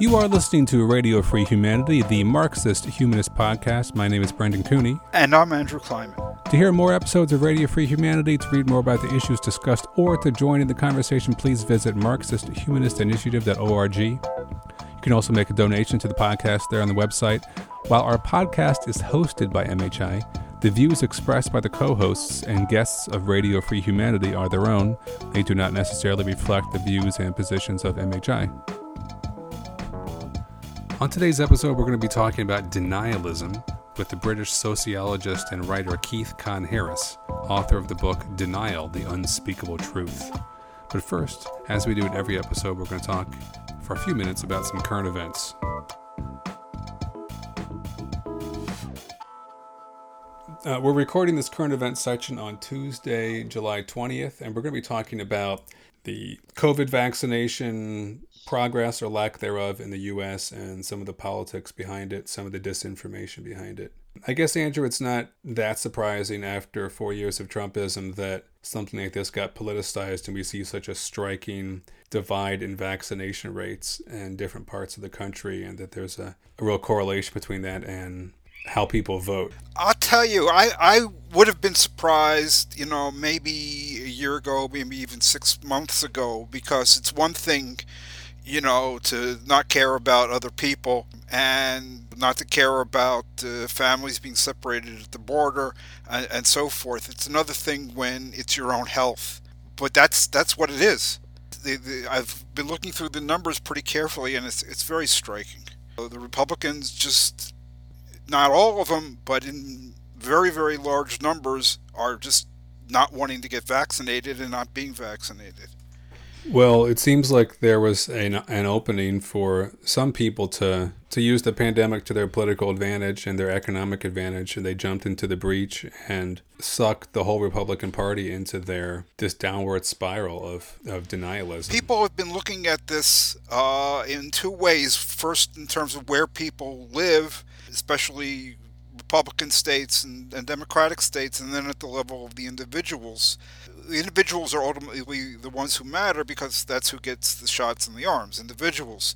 You are listening to Radio Free Humanity, the Marxist Humanist podcast. My name is Brendan Cooney. And I'm Andrew Kliman. To hear more episodes of Radio Free Humanity, to read more about the issues discussed, or to join in the conversation, please visit MarxistHumanistInitiative.org. You can also make a donation to the podcast there on the website. While our podcast is hosted by MHI, the views expressed by the co hosts and guests of Radio Free Humanity are their own. They do not necessarily reflect the views and positions of MHI. On today's episode, we're going to be talking about denialism with the British sociologist and writer Keith Kahn Harris, author of the book Denial The Unspeakable Truth. But first, as we do in every episode, we're going to talk for a few minutes about some current events. Uh, we're recording this current event section on Tuesday, July 20th, and we're going to be talking about the COVID vaccination progress or lack thereof in the US and some of the politics behind it, some of the disinformation behind it. I guess, Andrew, it's not that surprising after four years of Trumpism that something like this got politicized and we see such a striking divide in vaccination rates in different parts of the country and that there's a, a real correlation between that and how people vote. I'll tell you, I, I would have been surprised, you know, maybe a year ago, maybe even six months ago, because it's one thing you know, to not care about other people and not to care about uh, families being separated at the border and, and so forth. It's another thing when it's your own health, but that's that's what it is. The, the, I've been looking through the numbers pretty carefully, and it's it's very striking. The Republicans just, not all of them, but in very very large numbers, are just not wanting to get vaccinated and not being vaccinated. Well, it seems like there was an, an opening for some people to to use the pandemic to their political advantage and their economic advantage, and they jumped into the breach and sucked the whole Republican Party into their this downward spiral of, of denialism. People have been looking at this uh, in two ways. First, in terms of where people live, especially Republican states and, and Democratic states, and then at the level of the individuals the individuals are ultimately the ones who matter because that's who gets the shots in the arms. Individuals.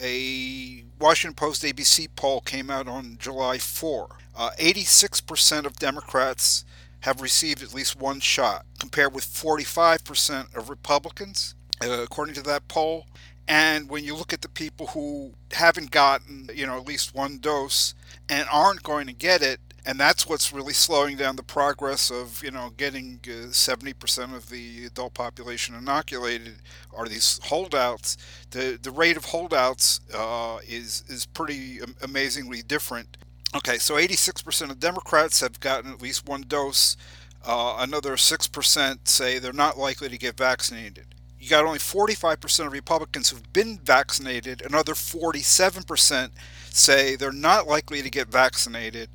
A Washington Post ABC poll came out on July 4. Uh, 86% of Democrats have received at least one shot, compared with 45% of Republicans, uh, according to that poll. And when you look at the people who haven't gotten, you know, at least one dose and aren't going to get it, and that's what's really slowing down the progress of you know getting uh, 70% of the adult population inoculated are these holdouts. The the rate of holdouts uh, is is pretty amazingly different. Okay so 86% of democrats have gotten at least one dose. Uh, another 6% say they're not likely to get vaccinated. You got only 45% of republicans who've been vaccinated. Another 47% say they're not likely to get vaccinated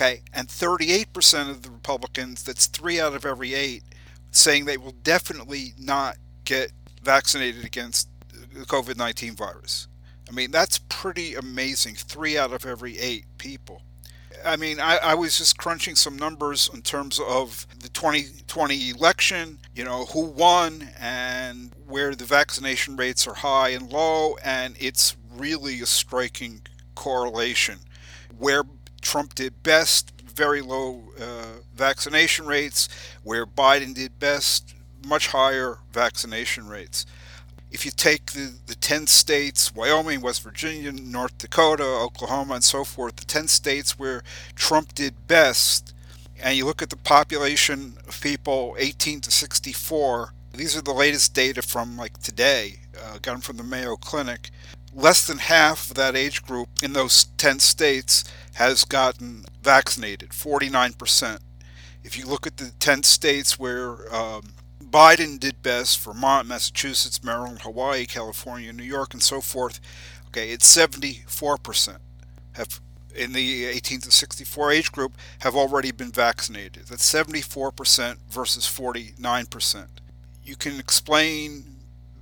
Okay, and 38% of the Republicans, that's three out of every eight, saying they will definitely not get vaccinated against the COVID 19 virus. I mean, that's pretty amazing. Three out of every eight people. I mean, I, I, was just crunching some numbers in terms of the 2020 election, you know, who won and where the vaccination rates are high and low, and it's really a striking correlation. Where Trump did best, very low uh, vaccination rates, where Biden did best, much higher vaccination rates. If you take the, the 10 states, Wyoming, West Virginia, North Dakota, Oklahoma, and so forth, the 10 states where Trump did best, and you look at the population of people 18 to 64, these are the latest data from like today, uh, got them from the Mayo Clinic. Less than half of that age group in those 10 states has gotten vaccinated, 49%. If you look at the 10 states where um, Biden did best, Vermont, Massachusetts, Maryland, Hawaii, California, New York, and so forth, okay, it's 74% have in the 18 to 64 age group have already been vaccinated. That's 74% versus 49%. You can explain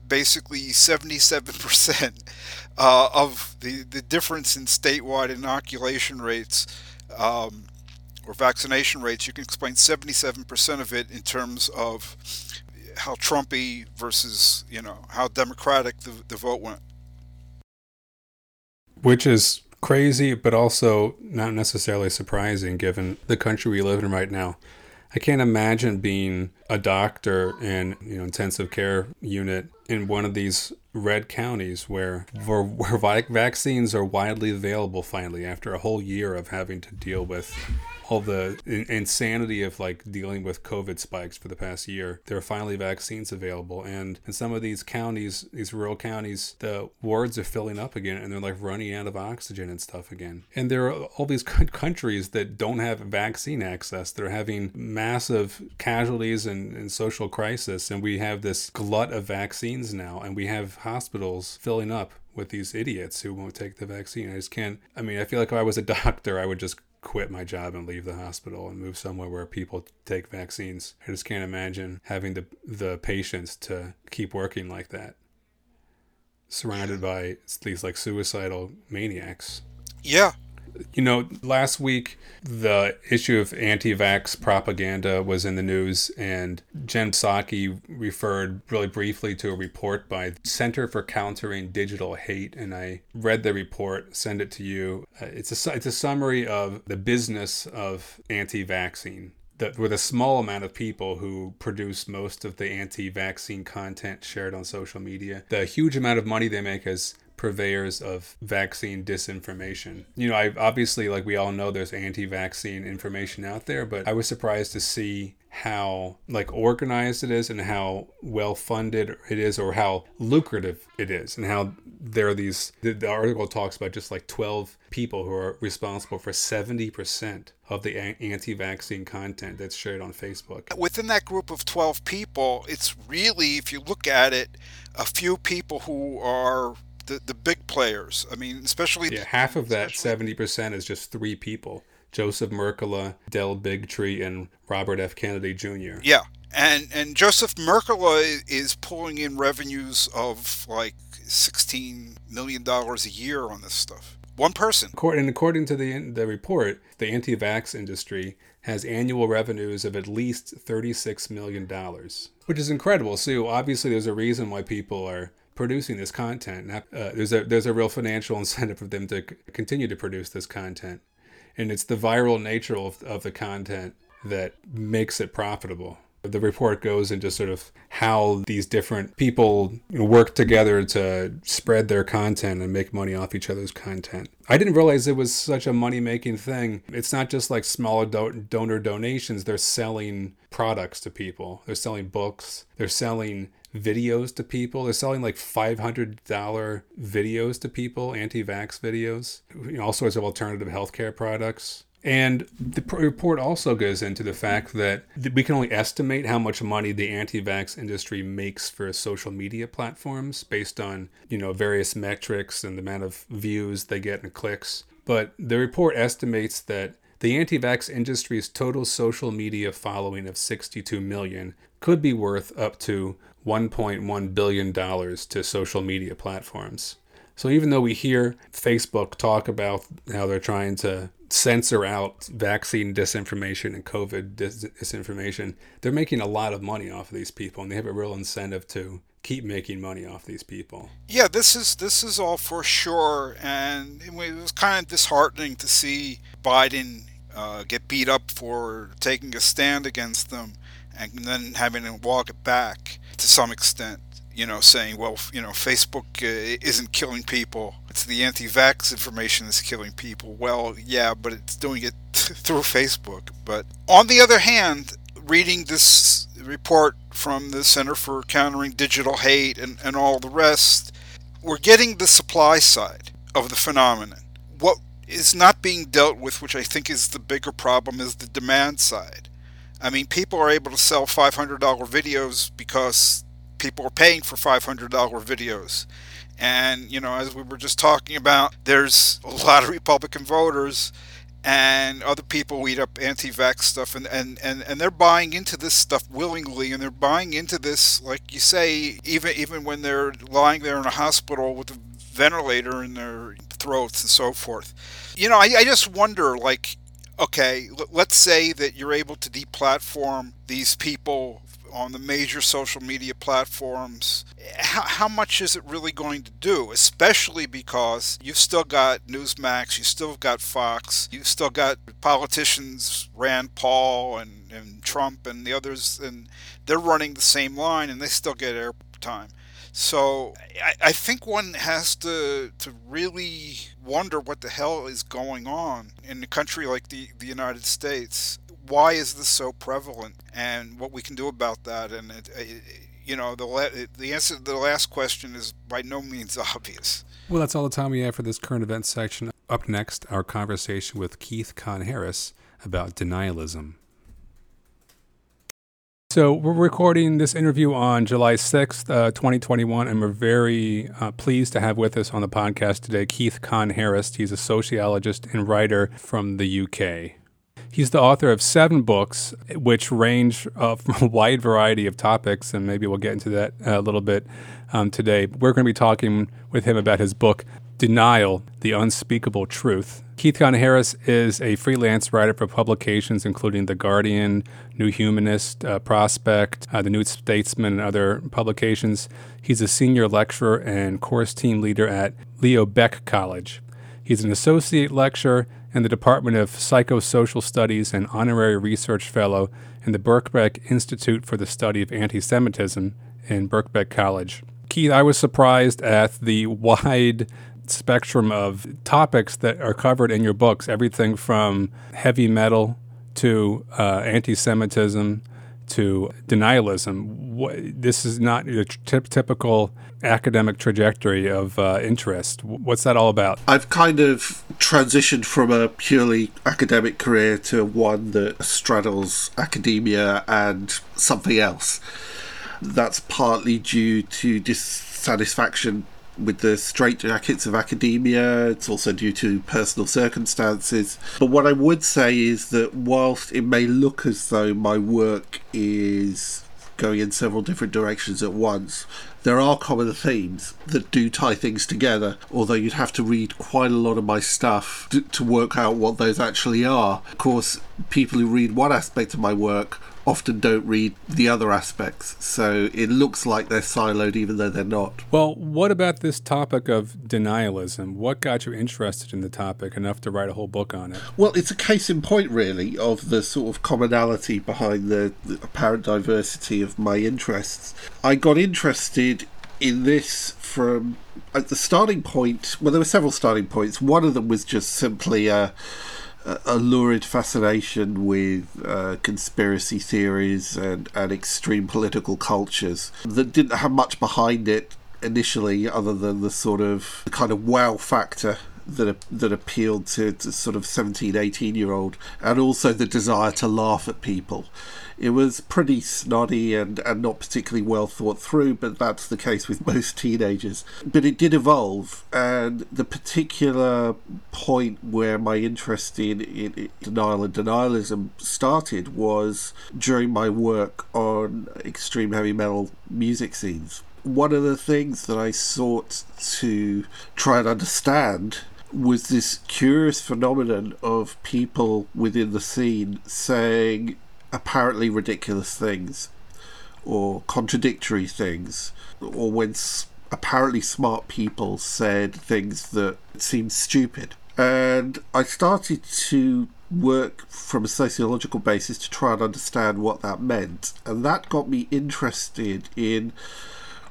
basically 77% uh, of the, the difference in statewide inoculation rates um, or vaccination rates. You can explain 77% of it in terms of how Trumpy versus, you know, how Democratic the, the vote went. Which is crazy, but also not necessarily surprising given the country we live in right now. I can't imagine being a doctor in you know intensive care unit in one of these red counties where where, where vaccines are widely available finally after a whole year of having to deal with all the insanity of like dealing with COVID spikes for the past year, there are finally vaccines available. And in some of these counties, these rural counties, the wards are filling up again and they're like running out of oxygen and stuff again. And there are all these countries that don't have vaccine access. They're having massive casualties and, and social crisis. And we have this glut of vaccines now, and we have hospitals filling up with these idiots who won't take the vaccine. I just can't. I mean, I feel like if I was a doctor, I would just quit my job and leave the hospital and move somewhere where people take vaccines. I just can't imagine having the the patience to keep working like that. Surrounded by these like suicidal maniacs. Yeah, you know, last week the issue of anti-vax propaganda was in the news, and Jen Psaki referred really briefly to a report by Center for Countering Digital Hate, and I read the report, send it to you. Uh, it's a it's a summary of the business of anti-vaccine that with a small amount of people who produce most of the anti-vaccine content shared on social media, the huge amount of money they make is purveyors of vaccine disinformation. You know, I obviously like we all know there's anti-vaccine information out there, but I was surprised to see how like organized it is and how well funded it is or how lucrative it is and how there are these the, the article talks about just like 12 people who are responsible for 70% of the anti-vaccine content that's shared on Facebook. Within that group of 12 people, it's really if you look at it, a few people who are the, the big players. I mean, especially yeah, half of that seventy percent is just three people: Joseph Mercola, Del Bigtree, and Robert F. Kennedy Jr. Yeah, and and Joseph Mercola is pulling in revenues of like sixteen million dollars a year on this stuff. One person. And according to the the report, the anti-vax industry has annual revenues of at least thirty-six million dollars, which is incredible. So obviously, there's a reason why people are producing this content. Uh, there's a there's a real financial incentive for them to c- continue to produce this content, and it's the viral nature of, of the content that makes it profitable. The report goes into sort of how these different people work together to spread their content and make money off each other's content. I didn't realize it was such a money making thing. It's not just like smaller do- donor donations, they're selling products to people, they're selling books, they're selling videos to people. They're selling like $500 videos to people, anti vax videos, you know, all sorts of alternative healthcare products. And the report also goes into the fact that we can only estimate how much money the anti-vax industry makes for social media platforms based on, you know, various metrics and the amount of views they get and clicks. But the report estimates that the anti-vax industry's total social media following of 62 million could be worth up to $1.1 billion to social media platforms. So even though we hear Facebook talk about how they're trying to censor out vaccine disinformation and COVID disinformation, they're making a lot of money off of these people, and they have a real incentive to keep making money off these people. Yeah, this is this is all for sure, and it was kind of disheartening to see Biden uh, get beat up for taking a stand against them, and then having to walk it back to some extent. You know, saying, well, you know, Facebook uh, isn't killing people. It's the anti-vax information that's killing people. Well, yeah, but it's doing it through Facebook. But on the other hand, reading this report from the Center for Countering Digital Hate and, and all the rest, we're getting the supply side of the phenomenon. What is not being dealt with, which I think is the bigger problem, is the demand side. I mean, people are able to sell $500 videos because people are paying for $500 videos. And, you know, as we were just talking about, there's a lot of Republican voters and other people eat up anti-vax stuff and, and, and, and they're buying into this stuff willingly and they're buying into this like you say even even when they're lying there in a hospital with a ventilator in their throats and so forth you know i, I just wonder like okay, let's say that you're able to deplatform these people on the major social media platforms, how, how much is it really going to do? Especially because you've still got Newsmax, you've still got Fox, you've still got politicians, Rand Paul and, and Trump and the others, and they're running the same line and they still get airtime. So I, I think one has to to really wonder what the hell is going on in a country like the, the United States. Why is this so prevalent, and what we can do about that? And it, it, you know, the the answer to the last question is by no means obvious. Well, that's all the time we have for this current events section. Up next, our conversation with Keith Kahn Harris about denialism. So we're recording this interview on July 6th, uh, 2021, and we're very uh, pleased to have with us on the podcast today Keith Kahn Harris. He's a sociologist and writer from the UK. He's the author of seven books, which range uh, from a wide variety of topics, and maybe we'll get into that a little bit um, today. We're going to be talking with him about his book, Denial The Unspeakable Truth. Keith Kahn Harris is a freelance writer for publications including The Guardian, New Humanist, uh, Prospect, uh, The New Statesman, and other publications. He's a senior lecturer and course team leader at Leo Baeck College. He's an associate lecturer in the Department of Psychosocial Studies and honorary research fellow in the Birkbeck Institute for the Study of Anti Semitism in Birkbeck College. Keith, I was surprised at the wide spectrum of topics that are covered in your books everything from heavy metal to uh, anti Semitism to denialism. This is not a t- typical academic trajectory of uh, interest. What's that all about? I've kind of transitioned from a purely academic career to one that straddles academia and something else. That's partly due to dissatisfaction with the straitjackets of academia. It's also due to personal circumstances. But what I would say is that whilst it may look as though my work is going in several different directions at once, there are common themes that do tie things together, although you'd have to read quite a lot of my stuff to, to work out what those actually are. Of course, people who read one aspect of my work often don't read the other aspects. So it looks like they're siloed even though they're not. Well, what about this topic of denialism? What got you interested in the topic enough to write a whole book on it? Well, it's a case in point, really, of the sort of commonality behind the, the apparent diversity of my interests. I got interested in this from at the starting point. Well, there were several starting points. One of them was just simply a a lurid fascination with uh, conspiracy theories and, and extreme political cultures that didn't have much behind it initially, other than the sort of the kind of wow factor that that appealed to, to sort of 17, 18 year old, and also the desire to laugh at people it was pretty snotty and, and not particularly well thought through, but that's the case with most teenagers. But it did evolve, and the particular point where my interest in, in, denial and denialism started was during my work on extreme heavy metal music scenes. One of the things that I sought to try and understand was this curious phenomenon of people within the scene saying apparently ridiculous things or contradictory things or when s- apparently smart people said things that seemed stupid. And I started to work from a sociological basis to try and understand what that meant. And that got me interested in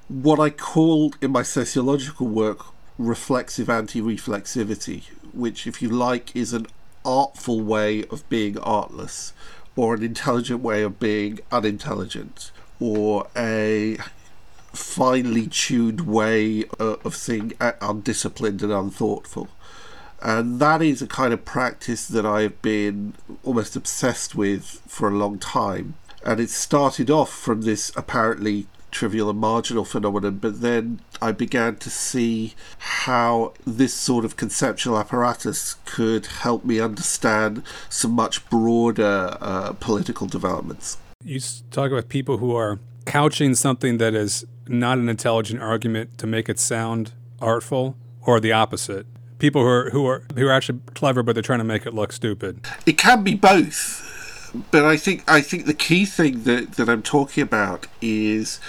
what I called in my sociological work reflexive anti reflexivity, which, if you like, is an artful way of being artless or an intelligent way of being unintelligent, or a finely tuned way uh, of seeing undisciplined and unthoughtful. And that is a kind of practice that I've been almost obsessed with for a long time. And it started off from this apparently trivial and marginal phenomenon, but then I began to see how this sort of conceptual apparatus could help me understand some much broader uh, political developments. You talk about people who are couching something that is not an intelligent argument to make it sound artful, or the opposite. People who are who are who are actually clever, but they're trying to make it look stupid. It can be both But I think I think the key thing that, that I'm talking about is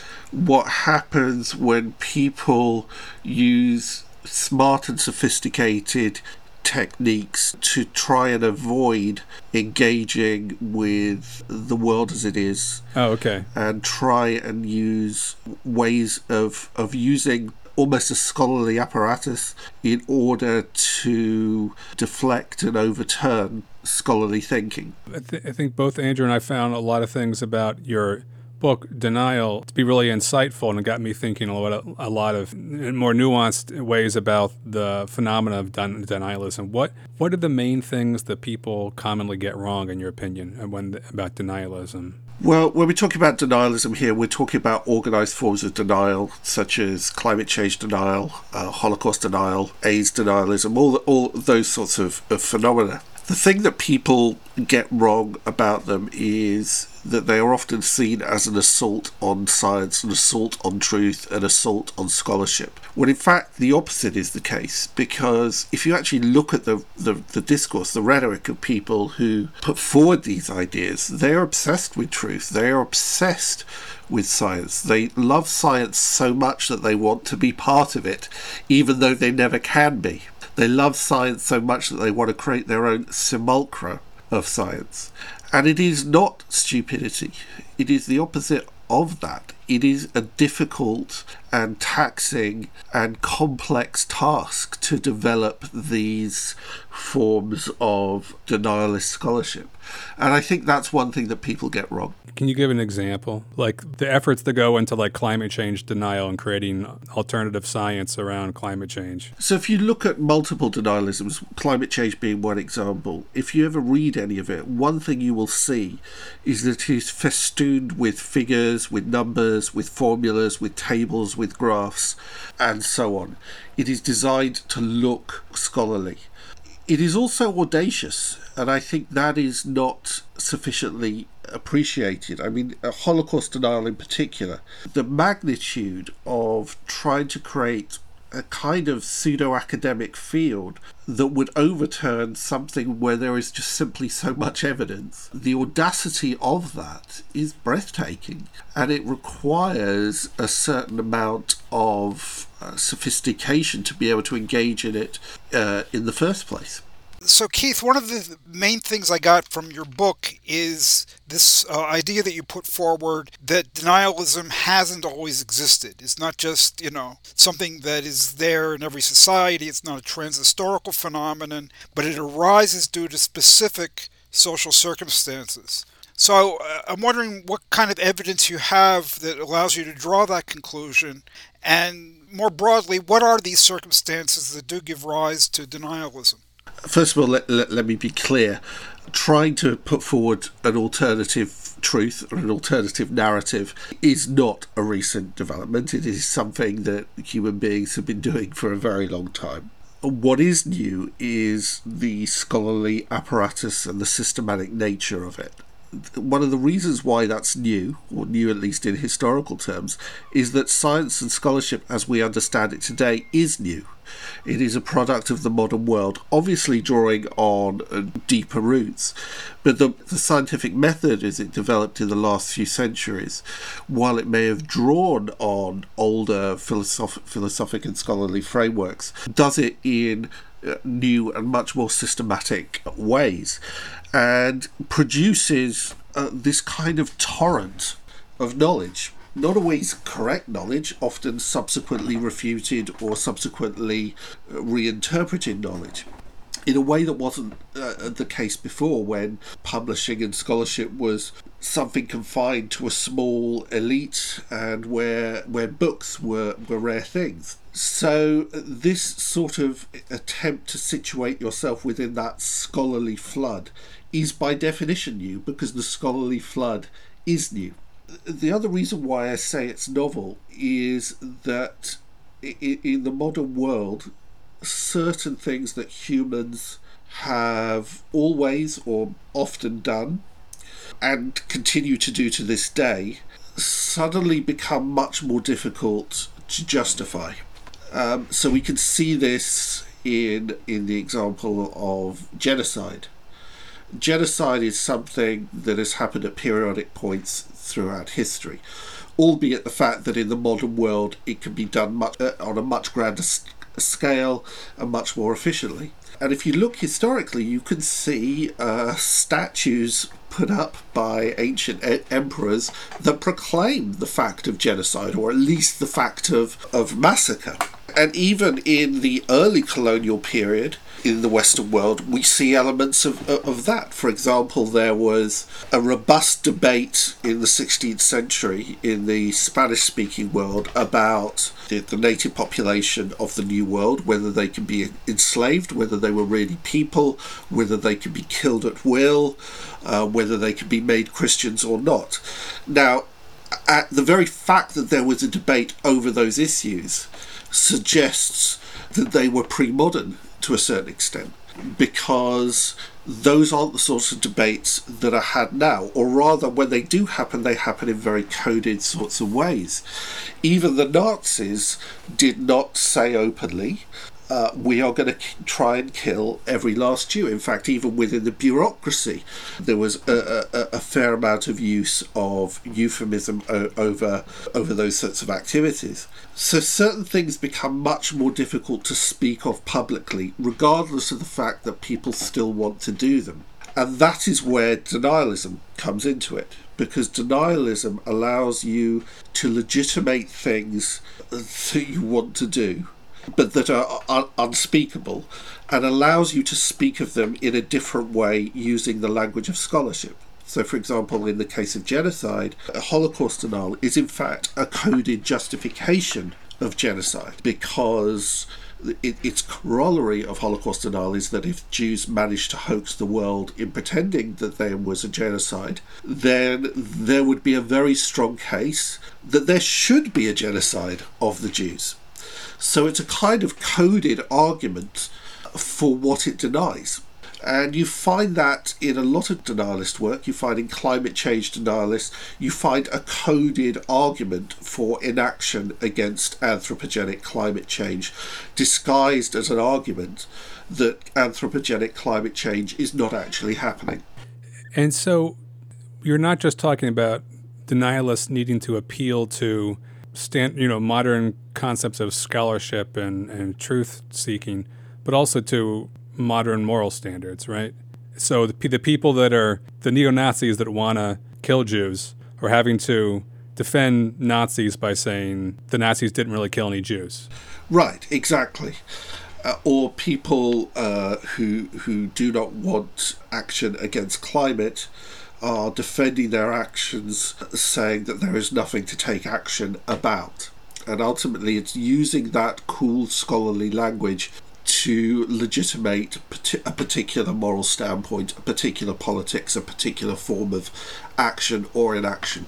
what happens when people use smart and sophisticated techniques to try and avoid engaging with the world as it is. Oh, okay. And try and use ways of of using almost a scholarly apparatus in order to deflect and overturn scholarly thinking. I, th- I think both Andrew and I found a lot of things about your book denial to be really insightful and it got me thinking a lot of, a lot of more nuanced ways about the phenomena of den- denialism what what are the main things that people commonly get wrong in your opinion when about denialism well, when we talk about denialism here, we're talking about organized forms of denial, such as climate change denial, uh, Holocaust denial, AIDS denialism, all, all those sorts of, of phenomena. The thing that people get wrong about them is that they are often seen as an assault on science, an assault on truth, an assault on scholarship. When in fact the opposite is the case, because if you actually look at the, the, the discourse, the rhetoric of people who put forward these ideas, they are obsessed with truth, they are obsessed with science. They love science so much that they want to be part of it, even though they never can be. They love science so much that they want to create their own simulacra of science. And it is not stupidity, it is the opposite of that. It is a difficult and taxing and complex task to develop these forms of denialist scholarship. And I think that's one thing that people get wrong. Can you give an example? Like the efforts that go into like climate change denial and creating alternative science around climate change. So if you look at multiple denialisms, climate change being one example, if you ever read any of it, one thing you will see is that it is festooned with figures, with numbers, with formulas, with tables, with graphs, and so on. It is designed to look scholarly. It is also audacious, and I think that is not sufficiently appreciated. I mean, uh, Holocaust denial in particular, the magnitude of trying to create a kind of pseudo academic field that would overturn something where there is just simply so much evidence. The audacity of that is breathtaking and it requires a certain amount of uh, sophistication to be able to engage in it uh, in the first place so Keith, one of the main things I got from your book is this uh, idea that you put forward that denialism hasn't always existed. It's not just, you know, something that is there in every society. It's not a transhistorical phenomenon, but it arises due to specific social circumstances. So uh, I'm wondering what kind of evidence you have that allows you to draw that conclusion, and more broadly, what are these circumstances that do give rise to denialism? first of all, let, let, let me be clear. Trying to put forward an alternative truth or an alternative narrative is not a recent development. It is something that human beings have been doing for a very long time. What is new is the scholarly apparatus and the systematic nature of it one of the reasons why that's new, or new at least in historical terms, is that science and scholarship as we understand it today is new. It is a product of the modern world, obviously drawing on uh, deeper roots. But the, the scientific method as it developed in the last few centuries, while it may have drawn on older philosoph- philosophic and scholarly frameworks, does it in uh, new and much more systematic ways and produces uh, this kind of torrent of knowledge. Not always correct knowledge, often subsequently refuted or subsequently uh, reinterpreted knowledge in a way that wasn't uh, the case before when publishing and scholarship was something confined to a small elite and where where books were, were rare things. So this sort of attempt to situate yourself within that scholarly flood is by definition new because the scholarly flood is new. The other reason why I say it's novel is that in the modern world, certain things that humans have always or often done and continue to do to this day suddenly become much more difficult to justify. Um, so we can see this in in the example of genocide genocide is something that has happened at periodic points throughout history, albeit the fact that in the modern world it can be done much uh, on a much grander scale and much more efficiently. And if you look historically, you can see uh, statues put up by ancient e- emperors that proclaim the fact of genocide, or at least the fact of, of massacre. And even in the early colonial period, in the Western world, we see elements of, of that. For example, there was a robust debate in the 16th century in the Spanish speaking world about the, the native population of the New World, whether they could be enslaved, whether they were really people, whether they could be killed at will, uh, whether they could be made Christians or not. Now, at the very fact that there was a debate over those issues suggests that they were pre modern to a certain extent because those aren't the sorts of debates that are had now, or rather, when they do happen, they happen in very coded sorts of ways. Even the Nazis did not say openly, uh, we are going to k- try and kill every last Jew. In fact, even within the bureaucracy, there was a, a, a fair amount of use of euphemism o- over over those sorts of activities. So certain things become much more difficult to speak of publicly, regardless of the fact that people still want to do them. And that is where denialism comes into it, because denialism allows you to legitimate things that you want to do but that are un- unspeakable and allows you to speak of them in a different way using the language of scholarship. So, for example, in the case of genocide, Holocaust denial is in fact a coded justification of genocide because it, its corollary of Holocaust denial is that if Jews managed to hoax the world in pretending that there was a genocide, then there would be a very strong case that there should be a genocide of the Jews. So it's a kind of coded argument for what it denies. And you find that in a lot of denialist work, you find in climate change denialists, you find a coded argument for inaction against anthropogenic climate change, disguised as an argument that anthropogenic climate change is not actually happening. And so you're not just talking about denialists needing to appeal to stand, you know, modern concepts of scholarship and, and truth seeking, but also to modern moral standards, right? So the, the people that are the neo Nazis that want to kill Jews are having to defend Nazis by saying the Nazis didn't really kill any Jews. Right, exactly. Uh, or people uh, who who do not want action against climate are defending their actions, saying that there is nothing to take action about. And ultimately, it's using that cool scholarly language to legitimate a particular moral standpoint, a particular politics, a particular form of action or inaction.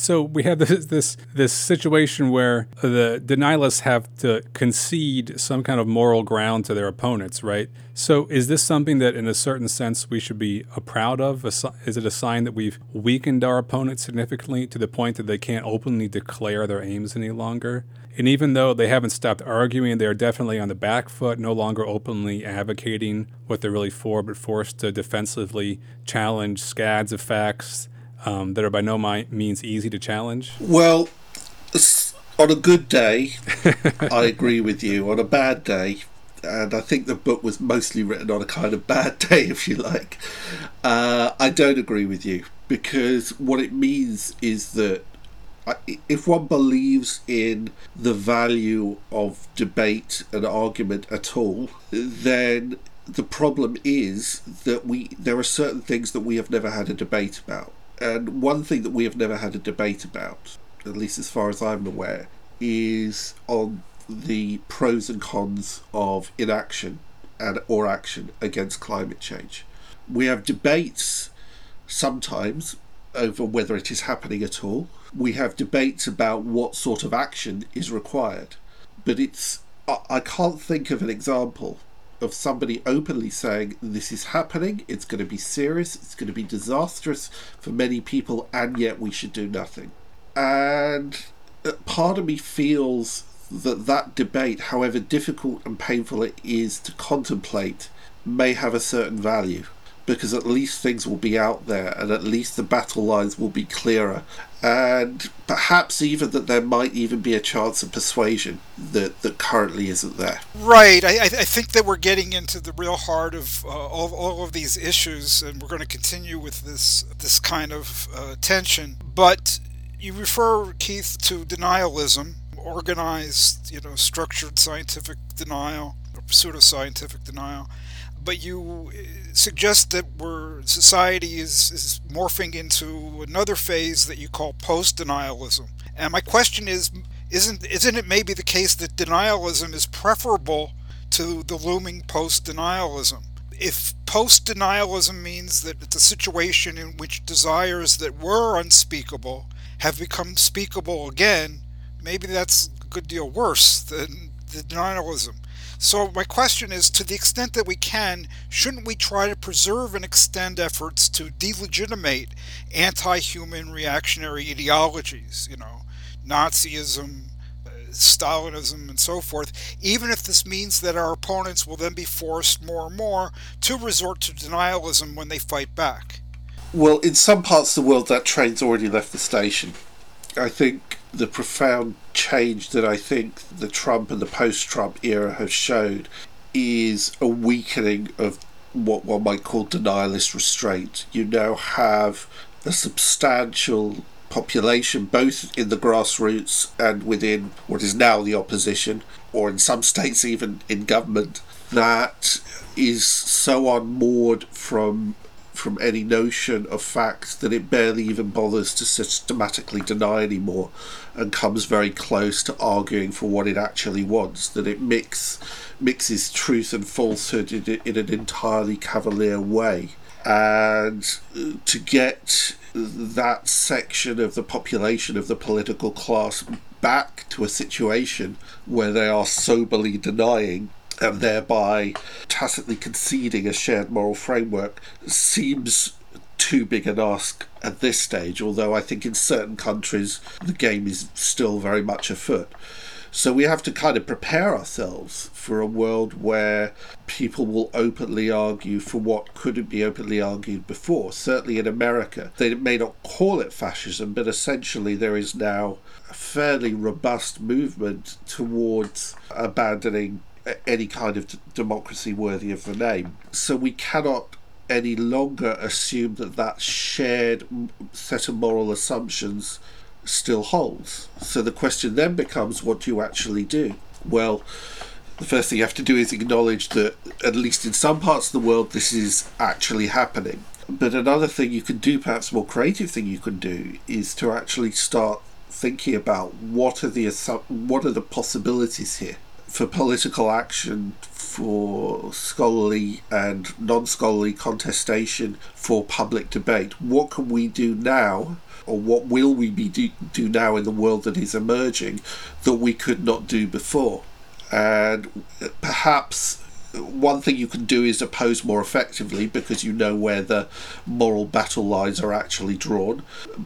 So we have this this this situation where the denialists have to concede some kind of moral ground to their opponents, right? So is this something that, in a certain sense, we should be proud of? Is it a sign that we've weakened our opponents significantly to the point that they can't openly declare their aims any longer? And even though they haven't stopped arguing, they're definitely on the back foot, no longer openly advocating what they're really for, but forced to defensively challenge scads of facts um, that are by no means easy to challenge? Well, on a good day, I agree with you. On a bad day, and I think the book was mostly written on a kind of bad day, if you like, uh, I don't agree with you because what it means is that if one believes in the value of debate and argument at all, then the problem is that we there are certain things that we have never had a debate about and one thing that we have never had a debate about, at least as far as I'm aware, is on the pros and cons of inaction and or action against climate change. We have debates sometimes over whether it is happening at all. We have debates about what sort of action is required. But it's I can't think of an example of somebody openly saying this is happening, it's going to be serious, it's going to be disastrous for many people, and yet we should do nothing. And uh, part of me feels that that debate, however difficult and painful it is to contemplate, may have a certain value. Because at least things will be out there and at least the battle lines will be clearer and perhaps even that there might even be a chance of persuasion that, that currently isn't there. Right. I, I think that we're getting into the real heart of uh, all, all of these issues, and we're going to continue with this this kind of uh, tension. But you refer, Keith, to denialism, organized, you know, structured scientific denial or pseudoscientific denial but you uh, suggest that we're society is, is morphing into another phase that you call post-denialism. And my question is, isn't isn't it maybe the case that denialism is preferable to the looming post-denialism? If post-denialism means that it's a situation in which desires that were unspeakable have become speakable again, maybe that's a good deal worse than the denialism. So my question is, to the extent that we can, shouldn't we try to preserve and extend efforts to delegitimate anti-human reactionary ideologies, you know, Nazism, uh, Stalinism, and so forth, even if this means that our opponents will then be forced more and more to resort to denialism when they fight back? Well, in some parts of the world, that train's already left the station. I think the profound change that I think the Trump and the post Trump era have showed is a weakening of what one might call denialist restraint. You now have a substantial population, both in the grassroots and within what is now the opposition, or in some states even in government, that is so unmoored from from any notion of fact that it barely even bothers to systematically deny anymore and comes very close to arguing for what it actually wants that it mix mixes truth and falsehood in, in an entirely cavalier way. And uh, to get that section of the population of the political class back to a situation where they are soberly denying and thereby tacitly conceding a shared moral framework seems too big an ask at this stage, although I think in certain countries the game is still very much afoot. So we have to kind of prepare ourselves for a world where people will openly argue for what couldn't be openly argued before. Certainly in America, they may not call it fascism, but essentially there is now a fairly robust movement towards abandoning any kind of d- democracy worthy of the name. So we cannot any longer assume that that shared set of moral assumptions still holds. So the question then becomes what do you actually do? Well, the first thing you have to do is acknowledge that, at least in some parts of the world, this is actually happening. But another thing you can do, perhaps more creative thing you can do, is to actually start thinking about what are the what are the possibilities here for political action, for scholarly and non scholarly contestation, for public debate. What can we do now, or what will we be do, do now in the world that is emerging that we could not do before? And perhaps one thing you can do is oppose more effectively because you know where the moral battle lines are actually drawn.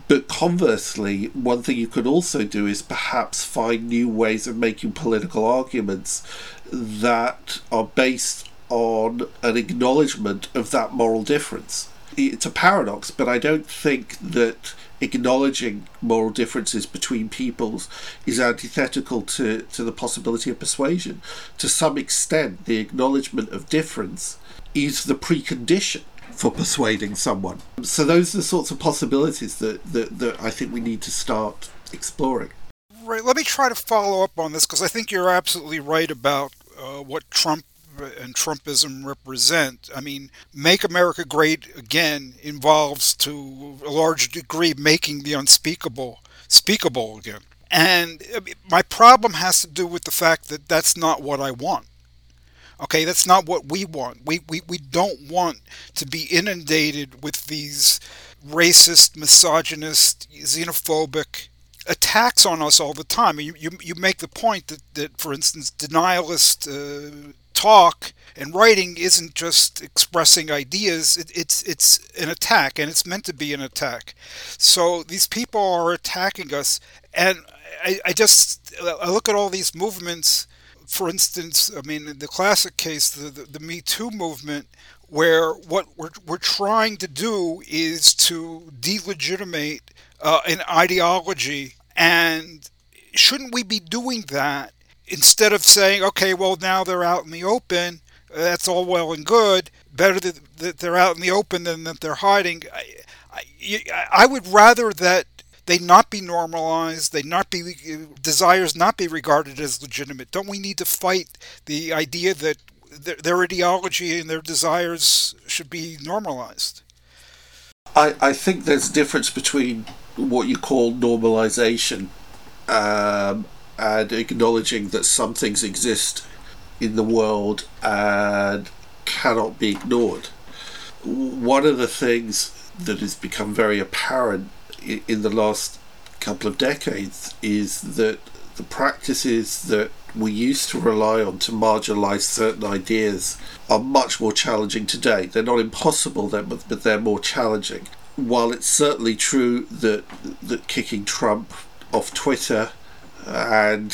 But conversely, one thing you could also do is perhaps find new ways of making political arguments that are based on an acknowledgement of that moral difference. It's a paradox, but I don't think that acknowledging moral differences between peoples is antithetical to, to the possibility of persuasion. To some extent, the acknowledgement of difference is the precondition for persuading someone. So those are the sorts of possibilities that, that, that I think we need to start exploring. Right. Let me try to follow up on this because I think you're absolutely right about uh, what Trump and Trumpism represent. I mean, Make America Great Again involves to a large degree making the unspeakable speakable again. And my problem has to do with the fact that that's not what I want. Okay, that's not what we want. We, we, we don't want to be inundated with these racist, misogynist, xenophobic attacks on us all the time. You, you, you make the point that, that for instance, denialist uh, talk and writing isn't just expressing ideas it, it's it's an attack and it's meant to be an attack so these people are attacking us and I, I just I look at all these movements for instance I mean the classic case the, the, the Me Too movement where what we're, we're trying to do is to delegitimate uh, an ideology. And shouldn't we be doing that instead of saying, okay, well, now they're out in the open, that's all well and good, better that, they're out in the open than that they're hiding? I, I, I would rather that they not be normalized, they not be desires not be regarded as legitimate. Don't we need to fight the idea that their, their ideology and their desires should be normalized? I, I think there's difference between what you call normalization um, and acknowledging that some things exist in the world and cannot be ignored. One of the things that has become very apparent in the last couple of decades is that the practices that we used to rely on to marginalize certain ideas are much more challenging today. They're not impossible, but they're more challenging. While it's certainly true that that kicking Trump off Twitter and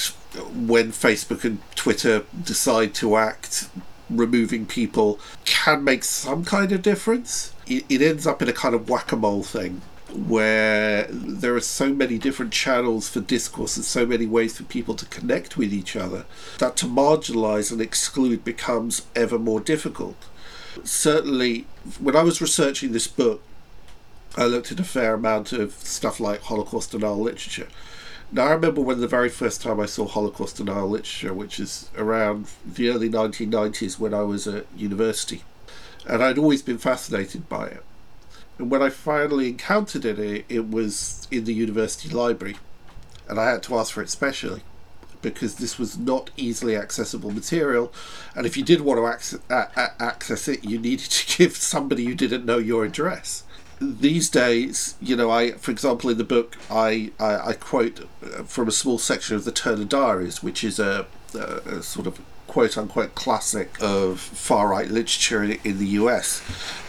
when Facebook and Twitter decide to act, removing people can make some kind of difference. It, ends up in a kind of whack a mole thing where there are so many different channels for discourse and so many ways for people to connect with each other that to marginalize and exclude becomes ever more difficult. Certainly, when I was researching this book, I looked at a fair amount of stuff like Holocaust denial literature. Now, I remember when the very first time I saw Holocaust denial literature, which is around the early 1990s when I was at university, and I'd always been fascinated by it. And when I finally encountered it, it, was in the university library, and I had to ask for it specially because this was not easily accessible material. And if you did want to access, access it, you needed to give somebody who didn't know your address. These days, you know, I, for example, in the book, I, I, I quote from a small section of the Turner Diaries, which is a, a, sort of quote unquote classic of far right literature in, in, the US.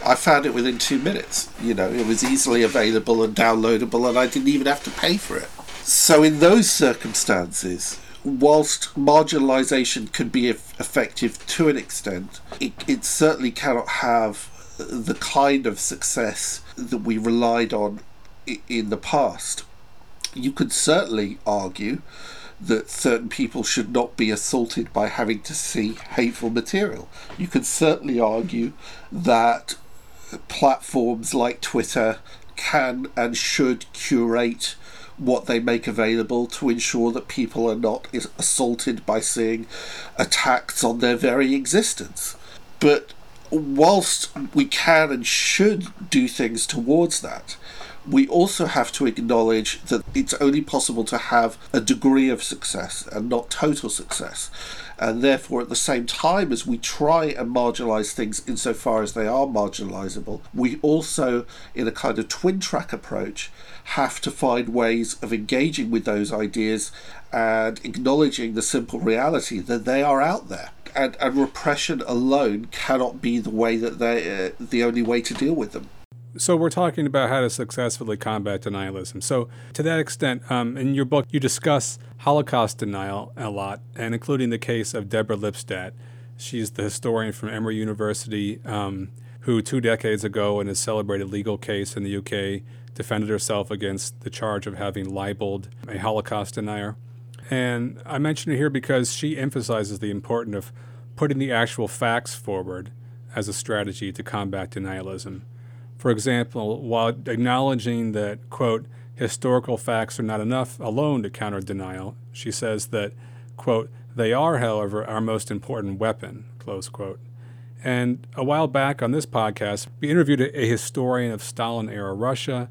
I found it within two minutes. You know, it was easily available and downloadable, and I didn't even have to pay for it. So, in those circumstances, whilst marginalisation can be effective to an extent, it, it certainly cannot have the kind of success that we relied on in the past. You could certainly argue that certain people should not be assaulted by having to see hateful material. You could certainly argue that platforms like Twitter can and should curate what they make available to ensure that people are not assaulted by seeing attacks on their very existence. But whilst we can and should do things towards that, we also have to acknowledge that it's only possible to have a degree of success and not total success. And therefore, at the same time as we try and marginalize things insofar as they are marginalizable, we also, in a kind of twin track approach, have to find ways of engaging with those ideas and acknowledging the simple reality that they are out there. And, and repression alone cannot be the way that they, uh, the only way to deal with them. So we're talking about how to successfully combat denialism. So to that extent, um, in your book, you discuss Holocaust denial a lot, and including the case of Deborah Lipstadt. She's the historian from Emory University um, who two decades ago, in a celebrated legal case in the UK, defended herself against the charge of having libeled a Holocaust denier. And I mention it here because she emphasizes the importance of putting the actual facts forward as a strategy to combat denialism. For example, while acknowledging that, quote, historical facts are not enough alone to counter denial, she says that, quote, they are, however, our most important weapon, close quote. And a while back on this podcast, we interviewed a, historian of Stalin era Russia.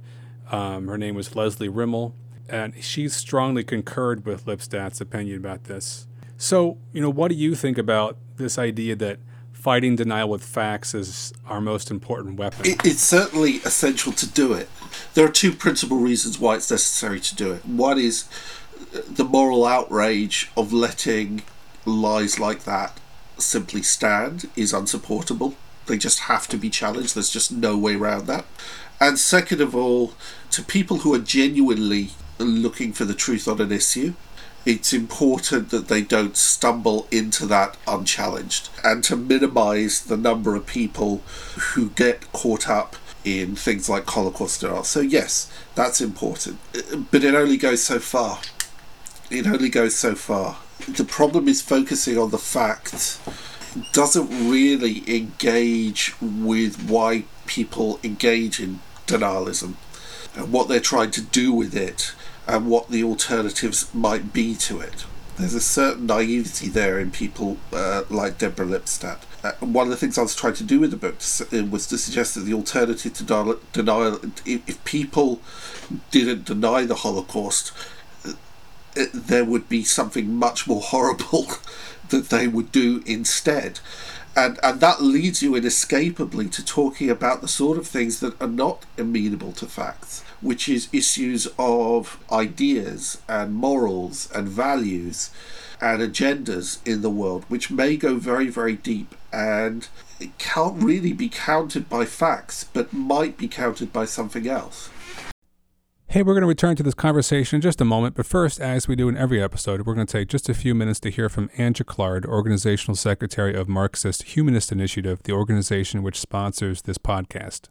Um, her name was Lesley Rimmel, and she strongly concurred with Lipstadt's opinion about this. So, you know, what do you think about this idea that fighting denial with facts is our most important weapon. It, it's certainly essential to do it. There are two principal reasons why it's necessary to do it. One is uh, the moral outrage of letting lies like that simply stand is unsupportable. They just have to be challenged. There's just no way around that. And second of all, to people who are genuinely looking for the truth on an issue, it's important that they don't stumble into that unchallenged and to minimize the number of people who get caught up in things like Holocaust denial. So, yes, that's important. But it only goes so far. It only goes so far. The problem is focusing on the fact doesn't really engage with why people engage in denialism and what they're trying to do with it and what the alternatives might be to it. There's a certain naivety there in people uh, like Deborah Lipstadt. Uh, one of the things I was trying to do with the book uh, was to suggest that the alternative to denial, if, if people didn't deny the Holocaust, uh, there would be something much more horrible that they would do instead. And, and that leads you inescapably to talking about the sort of things that are not amenable to facts, which is issues of ideas and morals and values and agendas in the world, which may go very, very deep and it can't really be countered by facts, but might be countered by something else. Hey, we're going to return to this conversation in just a moment, but first, as we do in every episode, we're going to take just a few minutes to hear from Anne Jaclard, Organizational Secretary of Marxist Humanist Initiative, the organization which sponsors this podcast.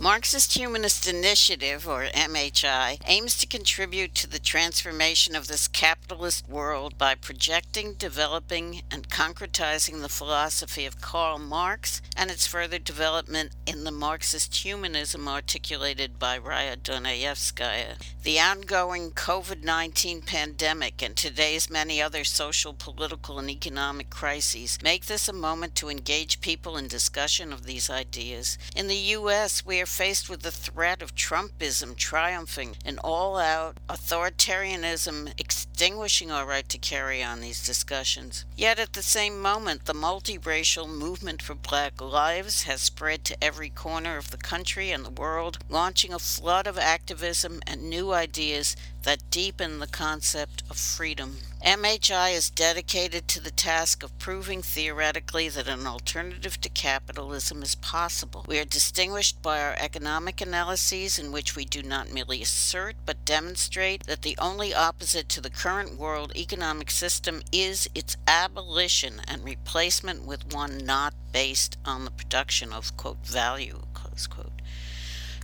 Marxist Humanist Initiative, or MHI, aims to contribute to the transformation of this capitalist world by projecting, developing, and concretizing the philosophy of Karl Marx and its further development in the Marxist humanism articulated by Raya Dunayevskaya. The ongoing COVID 19 pandemic and today's many other social, political, and economic crises make this a moment to engage people in discussion of these ideas. In the U.S., we are faced with the threat of Trumpism triumphing and all out authoritarianism extinguishing our right to carry on these discussions. Yet at the same moment, the multiracial movement for black lives has spread to every corner of the country and the world, launching a flood of activism and new ideas that deepen the concept of freedom. MHI is dedicated to the task of proving theoretically that an alternative to capitalism is possible. We are distinguished by our economic analyses, in which we do not merely assert but demonstrate that the only opposite to the current world economic system is its abolition and replacement with one not based on the production of quote value close quote.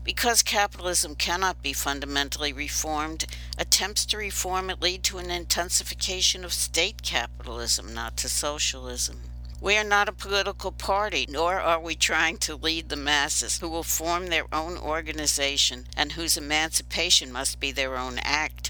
Because capitalism cannot be fundamentally reformed, attempts to reform it lead to an intensification of state capitalism, not to socialism. We are not a political party, nor are we trying to lead the masses who will form their own organization and whose emancipation must be their own act.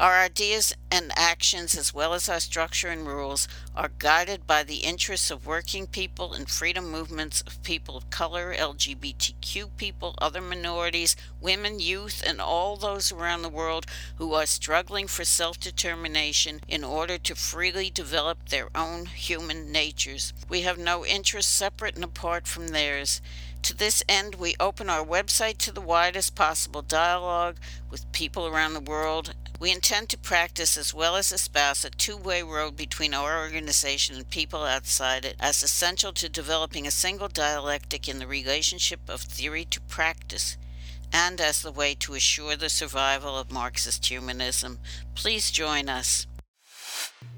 Our ideas and actions, as well as our structure and rules, are guided by the interests of working people and freedom movements of people of color, LGBTQ people, other minorities, women, youth, and all those around the world who are struggling for self determination in order to freely develop their own human natures. We have no interests separate and apart from theirs. To this end, we open our website to the widest possible dialogue with people around the world we intend to practice as well as espouse a two way road between our organization and people outside it as essential to developing a single dialectic in the relationship of theory to practice and as the way to assure the survival of Marxist humanism. Please join us.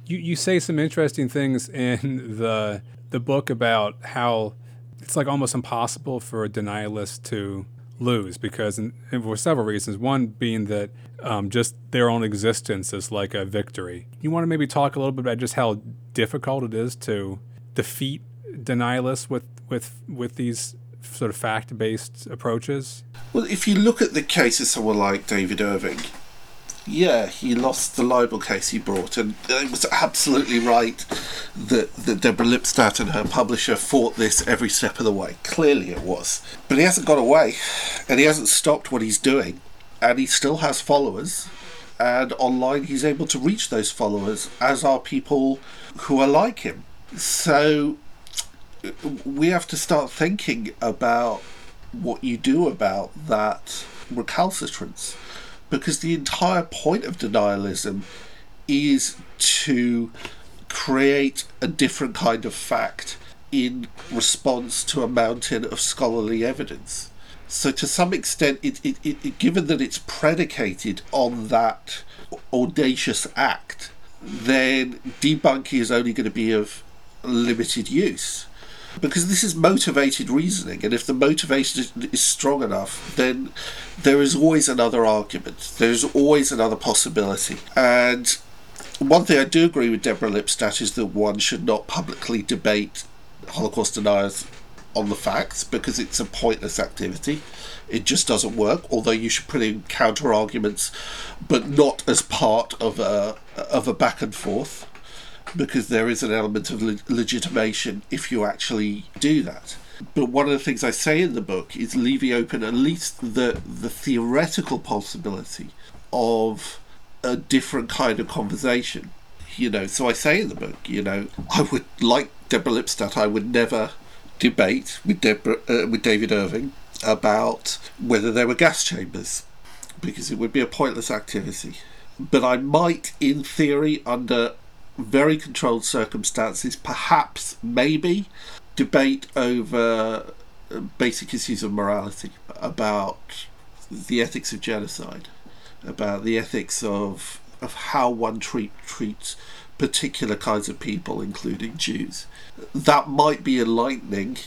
You, you say some interesting things in the the book about how it's like almost impossible for a denialist to lose because for several reasons. One being that um, just their own existence is like a victory. You want to maybe talk a little bit about just how difficult it is to defeat denialists with with with these sort of fact based approaches. Well, if you look at the case of someone like David Irving, yeah, he lost the libel case he brought, and it was absolutely right that, that Deborah Lipstadt and her publisher fought this every step of the way. Clearly it was. But he hasn't got away, and he hasn't stopped what he's doing, and he still has followers, and online he's able to reach those followers, as are people who are like him. So we have to start thinking about what you do about that recalcitrance. Because the entire point of denialism is to create a different kind of fact in response to a mountain of scholarly evidence. So, to some extent, it, it, it, given that it's predicated on that audacious act, then debunking is only going to be of limited use. Because this is motivated reasoning, and if the motivation is strong enough, then there is always another argument. There's always another possibility. And one thing I do agree with Deborah Lipstadt is that one should not publicly debate Holocaust deniers on the facts because it's a pointless activity. It just doesn't work. Although you should put in counter arguments, but not as part of a of a back and forth because there is an element of le- legitimation if you actually do that. But one of the things I say in the book is leaving open at least the the theoretical possibility of a different kind of conversation. You know, so I say in the book, you know, I would like Deborah Lipstadt, I would never debate with Deborah, uh, with David Irving about whether there were gas chambers because it would be a pointless activity. But I might, in theory, under very controlled circumstances, perhaps, maybe, debate over uh, basic issues of morality, about the ethics of genocide, about the ethics of of how one treat treats particular kinds of people, including Jews. That might be enlightening,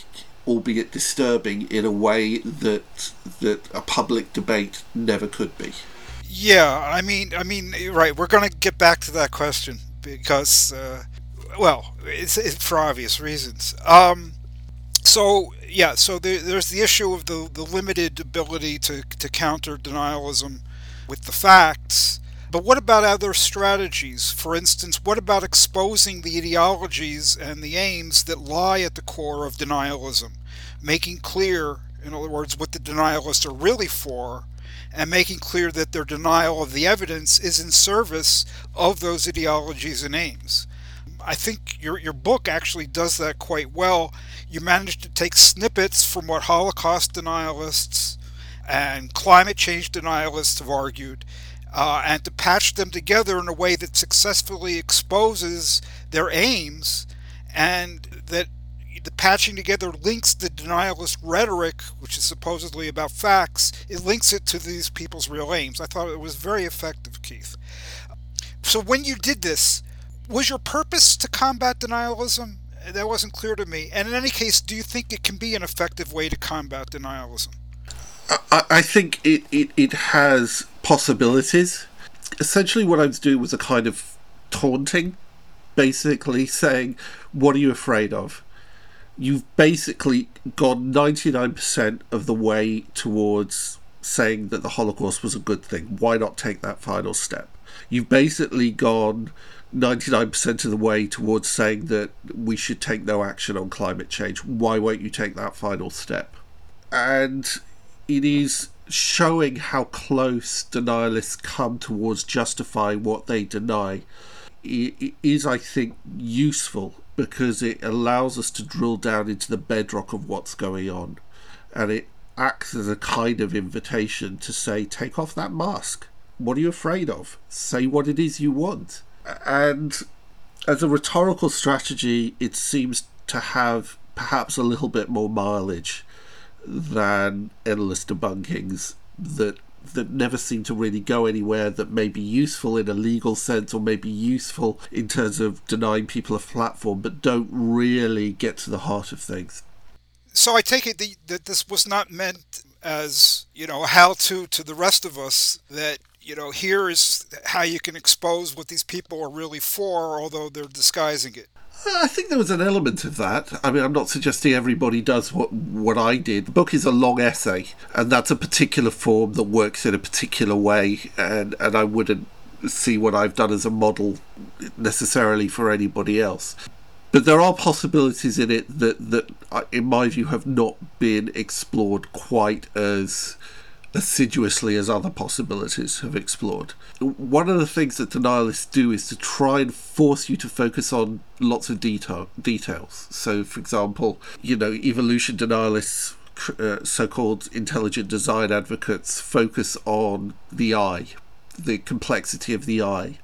albeit disturbing, in a way that that a public debate never could be. Yeah, I mean, I mean, right. We're going to get back to that question because, uh, well, it's, it's, for obvious reasons. Um, so yeah, so there, there's the issue of the, the limited ability to, to counter denialism with the facts. But what about other strategies? For instance, what about exposing the ideologies and the aims that lie at the core of denialism? Making clear, in other words, what the denialists are really for, and making clear that their denial of the evidence is in service of those ideologies and aims. I think your, your book actually does that quite well. You manage to take snippets from what Holocaust denialists and climate change denialists have argued uh, and to patch them together in a way that successfully exposes their aims and that the patching together links the denialist rhetoric, which is supposedly about facts, it links it to these people's real aims. I thought it was very effective, Keith. So when you did this, was your purpose to combat denialism? That wasn't clear to me. And in any case, do you think it can be an effective way to combat denialism? I, I think it, it, it has possibilities. Essentially, what I was doing was a kind of taunting, basically saying, What are you afraid of? You've basically gone 99% of the way towards saying that the Holocaust was a good thing. Why not take that final step? You've basically gone 99% of the way towards saying that we should take no action on climate change. Why won't you take that final step? And it is showing how close denialists come towards justifying what they deny it is, I think, useful because it allows us to drill down into the bedrock of what's going on. And it acts as a kind of invitation to say, take off that mask. What are you afraid of? Say what it is you want. And as a rhetorical strategy, it seems to have perhaps a little bit more mileage than endless debunkings that that never seem to really go anywhere that may be useful in a legal sense or may be useful in terms of denying people a platform but don't really get to the heart of things. So i take it that this was not meant as you know how to to the rest of us that you know here is how you can expose what these people are really for although they're disguising it Uh, I think there was an element of that. I mean, I'm not suggesting everybody does what what I did. The book is a long essay, and that's a particular form that works in a particular way, and and I wouldn't see what I've done as a model necessarily for anybody else. But there are possibilities in it that that, uh, in my view, have not been explored quite as assiduously as other possibilities have explored. One of the things that denialists do is to try and force you to focus on lots of detail details. So, for example, you know, evolution denialists uh, so-called intelligent design advocates focus on the eye, the complexity of the eye,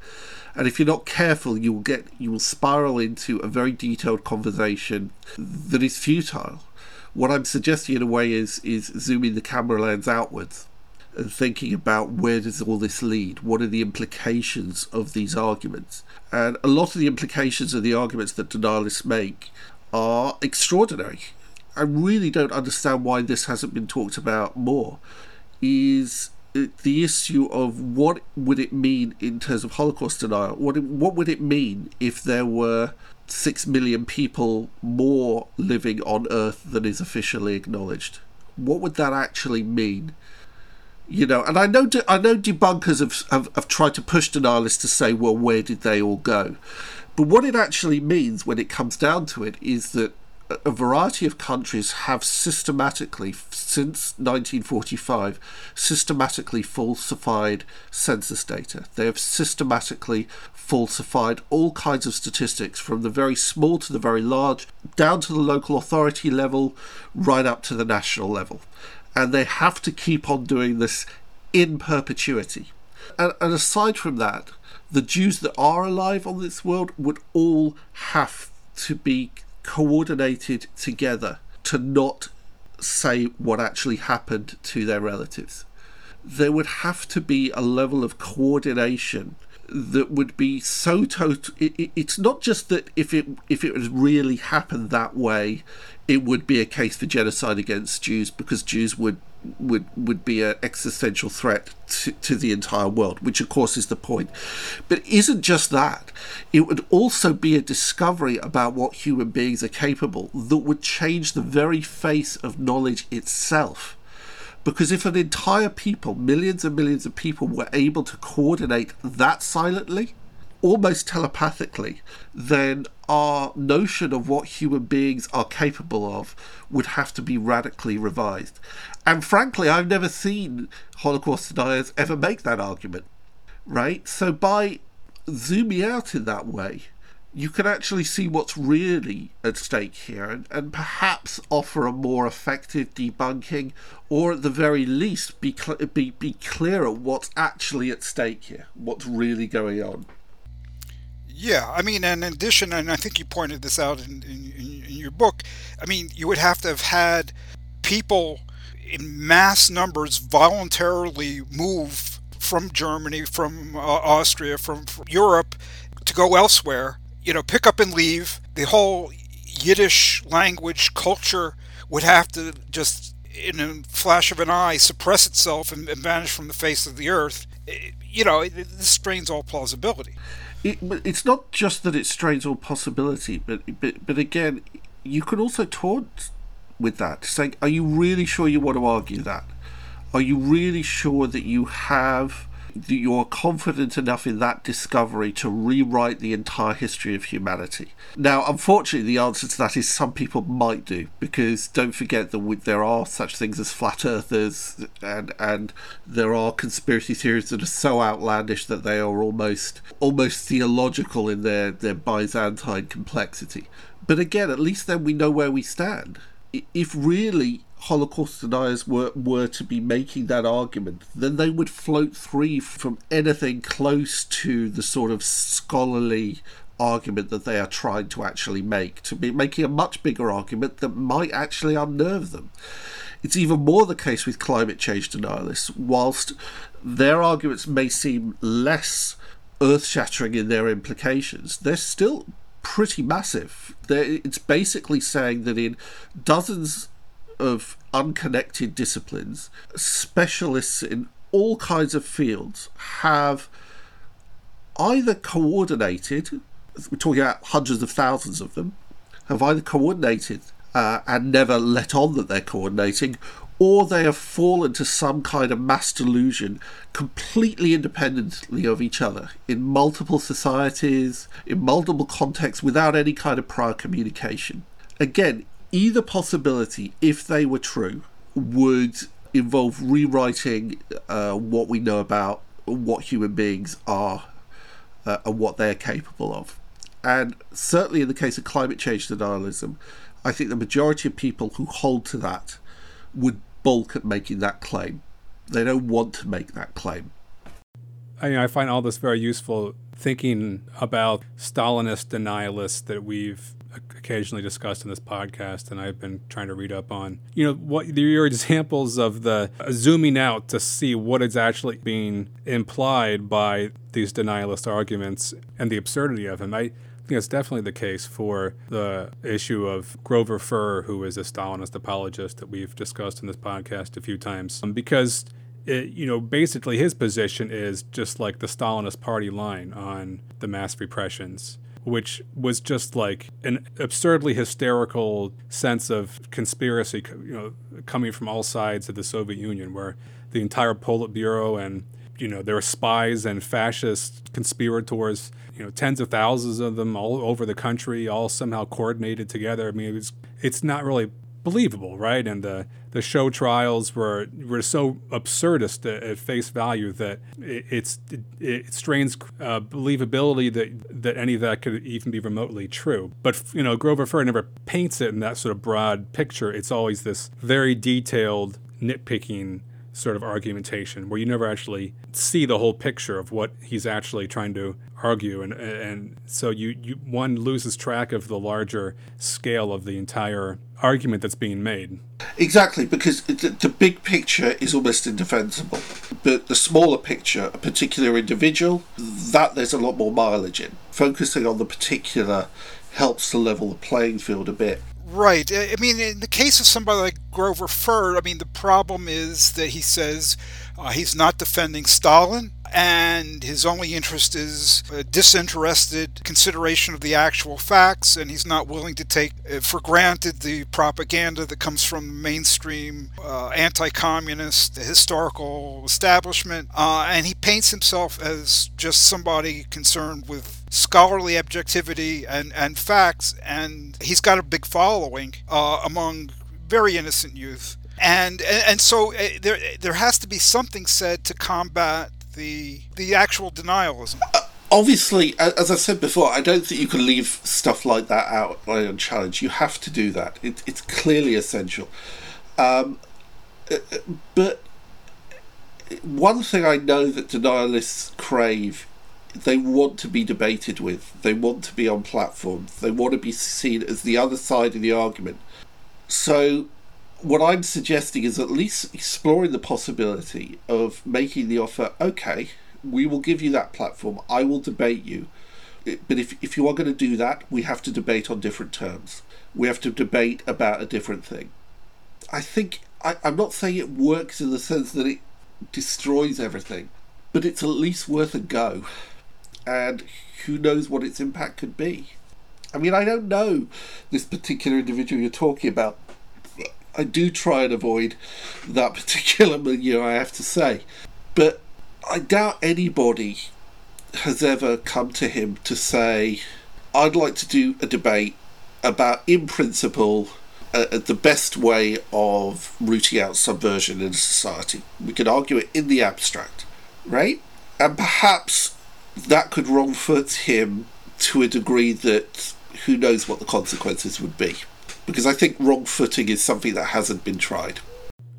and if you're not careful, you will get you will spiral into a very detailed conversation that is futile. What I'm suggesting in a way is is zooming the camera lens outwards and thinking about where does all this lead? What are the implications of these arguments? And a lot of the implications of the arguments that denialists make are extraordinary. I really don't understand why this hasn't been talked about more. Is the issue of what would it mean in terms of Holocaust denial? What what would it mean if there were six million people more living on Earth than is officially acknowledged? What would that actually mean? You know, and I know I know debunkers have, have, have tried to push denialists to say, well, where did they all go? But what it actually means when it comes down to it is that a variety of countries have systematically, since 1945, systematically falsified census data. They have systematically falsified all kinds of statistics from the very small to the very large, down to the local authority level, right up to the national level. And they have to keep on doing this in perpetuity. And, and aside from that, the Jews that are alive on this world would all have to be coordinated together to not say what actually happened to their relatives. There would have to be a level of coordination that would be so total. It, it, it's not just that if it if it really happened that way, it would be a case for genocide against Jews because Jews would would would be an existential threat to, to the entire world, which of course is the point. But isn't just that. It would also be a discovery about what human beings are capable that would change the very face of knowledge itself. Because if an entire people, millions and millions of people, were able to coordinate that silently, almost telepathically, then our notion of what human beings are capable of would have to be radically revised. And frankly, I've never seen Holocaust deniers ever make that argument, right? So by zooming out in that way, you can actually see what's really at stake here and, and perhaps offer a more effective debunking or at the very least be, cl- be, be clearer what's actually at stake here, what's really going on. Yeah, I mean, in addition, and I think you pointed this out in, in, in your book, I mean, you would have to have had people in mass numbers voluntarily move from Germany, from uh, Austria, from, from Europe to go elsewhere, you know, pick up and leave. The whole Yiddish language culture would have to just, in a flash of an eye, suppress itself and, and vanish from the face of the earth. It, you know, this strains all plausibility. It, it's not just that it strains all possibility, but but but again, you could also taunt with that, saying, "Are you really sure you want to argue that? Are you really sure that you have?" You're confident enough in that discovery to rewrite the entire history of humanity. Now, unfortunately, the answer to that is some people might do, because don't forget that there are such things as flat earthers, and and there are conspiracy theories that are so outlandish that they are almost almost theological in their their Byzantine complexity. But again, at least then we know where we stand if really Holocaust deniers were, were to be making that argument, then they would float free from anything close to the sort of scholarly argument that they are trying to actually make, to be making a much bigger argument that might actually unnerve them. It's even more the case with climate change denialists. Whilst their arguments may seem less earth shattering in their implications, they're still pretty massive. It's basically saying that in dozens of unconnected disciplines, specialists in all kinds of fields have either coordinated, we're talking about hundreds of thousands of them, have either coordinated uh, and never let on that they're coordinating, or they have fallen to some kind of mass delusion completely independently of each other in multiple societies, in multiple contexts, without any kind of prior communication. Again, either possibility, if they were true, would involve rewriting uh, what we know about what human beings are uh, and what they're capable of. And certainly in the case of climate change denialism, I think the majority of people who hold to that would balk at making that claim. They don't want to make that claim. I, mean, I find all this very useful thinking about Stalinist denialists that we've occasionally discussed in this podcast and I've been trying to read up on. You know, what your examples of the uh, zooming out to see what is actually being implied by these denialist arguments and the absurdity of them. I think that's definitely the case for the issue of Grover Furr, who is a Stalinist apologist that we've discussed in this podcast a few times, um, because it, you know, basically his position is just like the Stalinist party line on the mass repressions, which was just like an absurdly hysterical sense of conspiracy, you know, coming from all sides of the Soviet Union, where the entire Politburo and you know there were spies and fascist conspirators, you know, tens of thousands of them all over the country, all somehow coordinated together. I mean, it's it's not really believable, right? And the the show trials were were so absurdist at, face value that it, it's it, it strains uh, believability that that any of that could even be remotely true. But you know, Grover Furr never paints it in that sort of broad picture. It's always this very detailed nitpicking sort of argumentation where you never actually see the whole picture of what he's actually trying to argue and and so you, you one loses track of the larger scale of the entire argument that's being made. Exactly because the, the big picture is almost indefensible. But the smaller picture a particular individual that there's a lot more mileage in. Focusing on the particular helps to level the playing field a bit. Right. I mean, in the case of somebody like Grover Furr, I mean, the problem is that he says uh, he's not defending Stalin and his only interest is disinterested consideration of the actual facts, and he's not willing to take uh, for granted the propaganda that comes from the mainstream uh, anti communist historical establishment. Uh, and he paints himself as just somebody concerned with scholarly objectivity and, and facts, and he's got a big following uh, among very innocent youth. And, and so uh, there there has to be something said to combat the the actual denialism. Uh, obviously, as I said before, I don't think you can leave stuff like that out unchallenged. You have to do that. It, it's clearly essential. Um, uh, uh, but one thing I know that denialists crave they want to be debated with. They want to be on platforms. They want to be seen as the other side of the argument. So what I'm suggesting is at least exploring the possibility of making the offer okay, we will give you that platform, I will debate you. But if, if you are going to do that, we have to debate on different terms. We have to debate about a different thing. I think, I, I'm not saying it works in the sense that it destroys everything, but it's at least worth a go. And who knows what its impact could be. I mean, I don't know this particular individual you're talking about, I do try and avoid that particular milieu, I have to say. But I doubt anybody has ever come to him to say, I'd like to do a debate about, in principle, uh, the best way of rooting out subversion in society. We could argue it in the abstract, right? And perhaps that could wrong foot him to a degree that who knows what the consequences would be because I think wrong footing is something that hasn't been tried.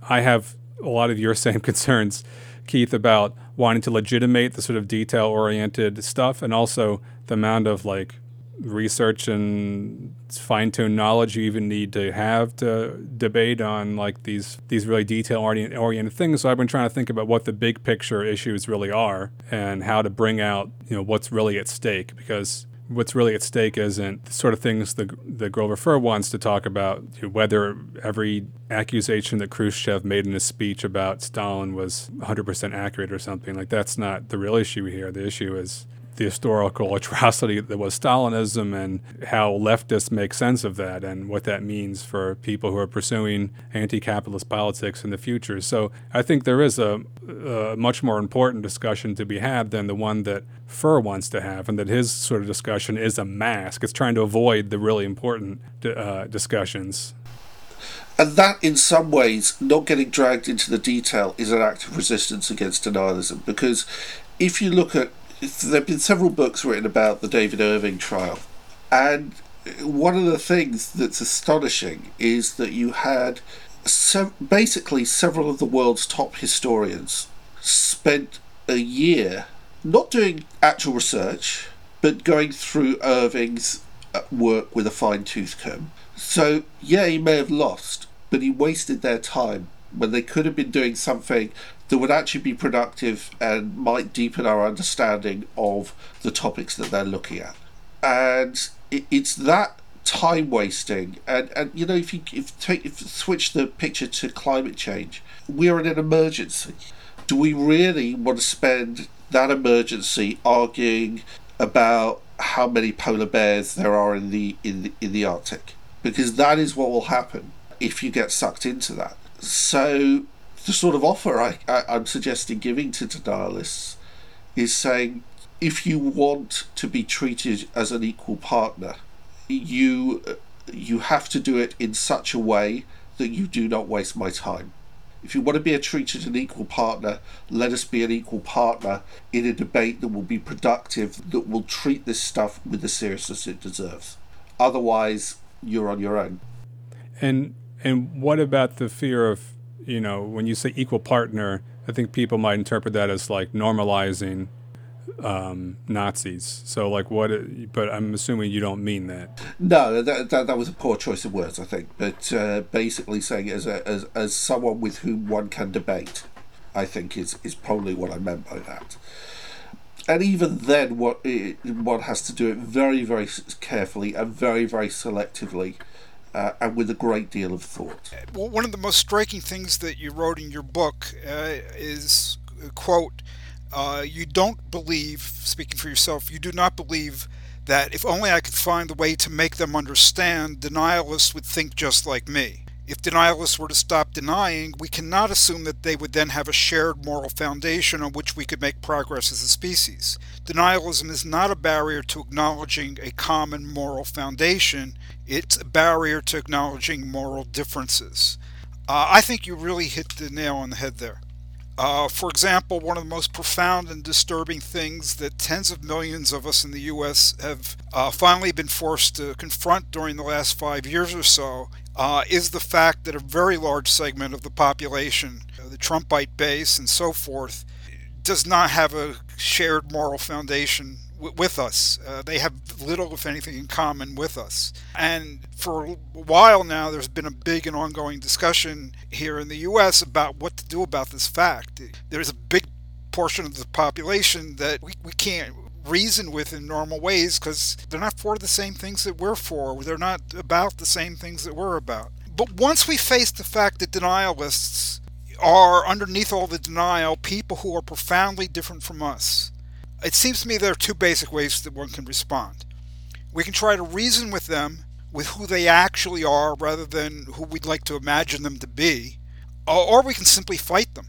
I have a lot of your same concerns, Keith, about wanting to legitimate the sort of detail oriented stuff and also the amount of like research and fine tuned knowledge you even need to have to debate on like these these really detail oriented things. So I've been trying to think about what the big picture issues really are and how to bring out you know what's really at stake because what's really at stake isn't the sort of things the, the Grover Furr wants to talk about, whether every accusation that Khrushchev made in his speech about Stalin was 100% accurate or something. Like, that's not the real issue here. The issue is the historical atrocity that was Stalinism and how leftists make sense of that and what that means for people who are pursuing anti capitalist politics in the future. So I think there is a, a, much more important discussion to be had than the one that Furr wants to have, and that his sort of discussion is a mask. It's trying to avoid the really important uh, discussions. And that, in some ways, not getting dragged into the detail is an act of resistance against denialism. Because if you look at there have been several books written about the David Irving trial, and one of the things that's astonishing is that you had basically, several of the world's top historians spent a year not doing actual research, but going through Irving's uh, work with a fine tooth comb. So, yeah, he may have lost, but he wasted their time when they could have been doing something that would actually be productive and might deepen our understanding of the topics that they're looking at. And it's that time wasting. And and you know if you if take if switch the picture to climate change we're in an emergency. Do we really want to spend that emergency arguing about how many polar bears there are in the in the, in the arctic? Because that is what will happen if you get sucked into that. So the sort of offer I, I, I'm suggesting giving to denialists is saying if you want to be treated as an equal partner, you you have to do it in such a way that you do not waste my time. If you want to be treated an equal partner, let us be an equal partner in a debate that will be productive, that will treat this stuff with the seriousness it deserves. Otherwise, you're on your own. And and what about the fear of you know, when you say equal partner, I think people might interpret that as like normalizing um, Nazis. So, like, what? But I'm assuming you don't mean that. No, that, that, that was a poor choice of words, I think. But uh, basically, saying as, a, as as someone with whom one can debate, I think is is probably what I meant by that. And even then, what it, one has to do it very, very carefully and very, very selectively uh, and with a great deal of thought. Well, one of the most striking things that you wrote in your book uh, is, uh, quote, uh, you don't believe, speaking for yourself, you do not believe that if only I could find the way to make them understand, denialists would think just like me. If denialists were to stop denying, we cannot assume that they would then have a shared moral foundation on which we could make progress as a species. Denialism is not a barrier to acknowledging a common moral foundation, it's a barrier to acknowledging moral differences. Uh, I think you really hit the nail on the head there. Uh, for example, one of the most profound and disturbing things that tens of millions of us in the U.S. have uh, finally been forced to confront during the last five years or so uh, is the fact that a very large segment of the population, uh, the Trumpite base and so forth, does not have a shared moral foundation with us. Uh, they have little, if anything, in common with us. And for a while now, there's been a big and ongoing discussion here in the U.S. about what to do about this fact. There's a big portion of the population that we, we can't reason with in normal ways because they're not for the same things that we're for. They're not about the same things that we're about. But once we face the fact that denialists are underneath all the denial people who are profoundly different from us, it seems to me there are two basic ways that one can respond. We can try to reason with them with who they actually are rather than who we'd like to imagine them to be, or we can simply fight them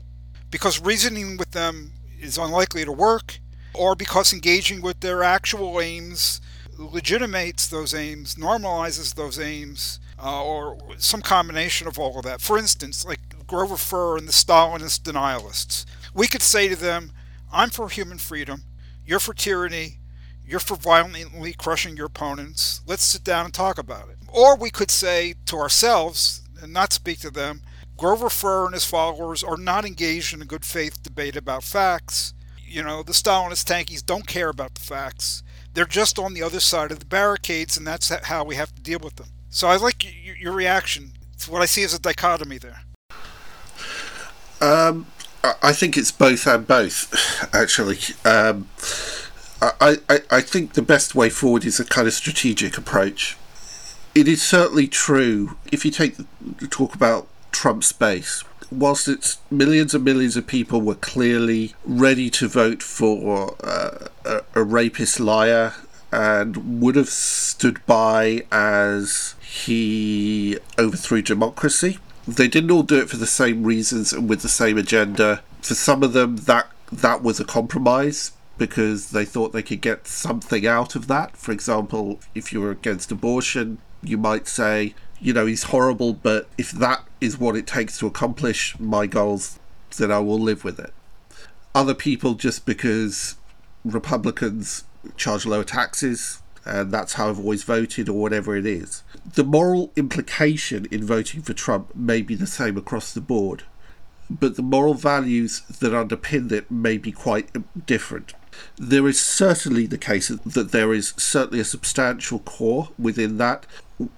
because reasoning with them is unlikely to work, or because engaging with their actual aims legitimates those aims, normalizes those aims, uh, or some combination of all of that. For instance, like Grover Furr and the Stalinist denialists, we could say to them, I'm for human freedom, you're for tyranny. You're for violently crushing your opponents. Let's sit down and talk about it. Or we could say to ourselves and not speak to them Grover Furr and his followers are not engaged in a good faith debate about facts. You know, the Stalinist tankies don't care about the facts. They're just on the other side of the barricades, and that's how we have to deal with them. So I like your reaction. It's what I see as a dichotomy there. Um, I think it's both and both, actually. Um, I, I, I think the best way forward is a kind of strategic approach. It is certainly true, if you take the talk about Trump's base, whilst it's millions and millions of people were clearly ready to vote for uh, a, a rapist liar and would have stood by as he overthrew democracy they didn't all do it for the same reasons and with the same agenda. For some of them, that that was a compromise because they thought they could get something out of that. For example, if you were against abortion, you might say, you know, he's horrible, but if that is what it takes to accomplish my goals, then I will live with it. Other people, just because Republicans charge lower taxes and that's how I've always voted, or whatever it is. The moral implication in voting for Trump may be the same across the board, but the moral values that underpin it may be quite different. There is certainly the case that there is certainly a substantial core within that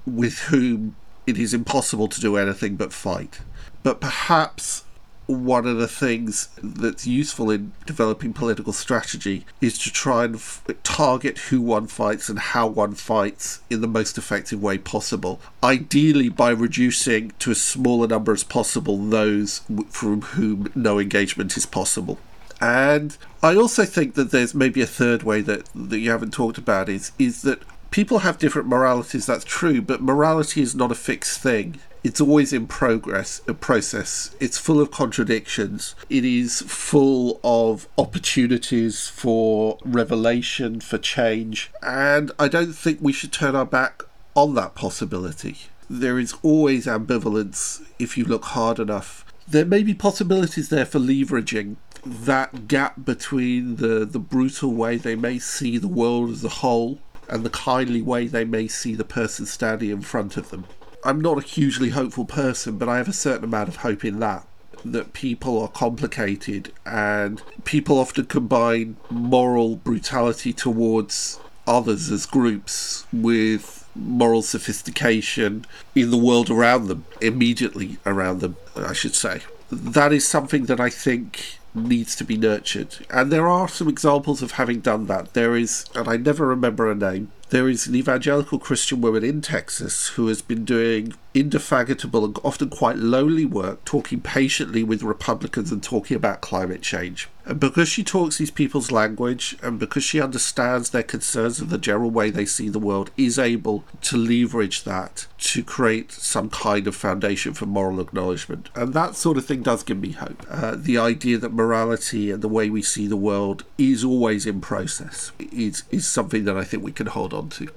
with whom it is impossible to do anything but fight. But perhaps one of the things that's useful in developing political strategy is to try and f- target who one fights and how one fights in the most effective way possible. Ideally, by reducing to as small a number as possible those w- from whom no engagement is possible. And I also think that there's maybe a third way that, that you haven't talked about is is that people have different moralities, that's true, but morality is not a fixed thing it's always in progress a process. It's full of contradictions. It is full of opportunities for revelation for change. And i don't think we should turn our back on that possibility. There is always ambivalence if you look hard enough. There may be possibilities there for leveraging that gap between the, the brutal way they may see the world as a whole and the kindly way they may see the person standing in front of them. I'm not a hugely hopeful person, but I have a certain amount of hope in that. That people are complicated and people often combine moral brutality towards others as groups with moral sophistication in the world around them, immediately around them, I should say. That is something that I think needs to be nurtured. And there are some examples of having done that. There is, and I never remember a name, there is an evangelical Christian woman in Texas who has been doing indefatigable and often quite lonely work, talking patiently with Republicans and talking about climate change. And because she talks these people's language and because she understands their concerns and the general way they see the world, is able to leverage that to create some kind of foundation for moral acknowledgement. And that sort of thing does give me hope. Uh, the idea that morality and the way we see the world is always in process is, is something that I think we can hold on to.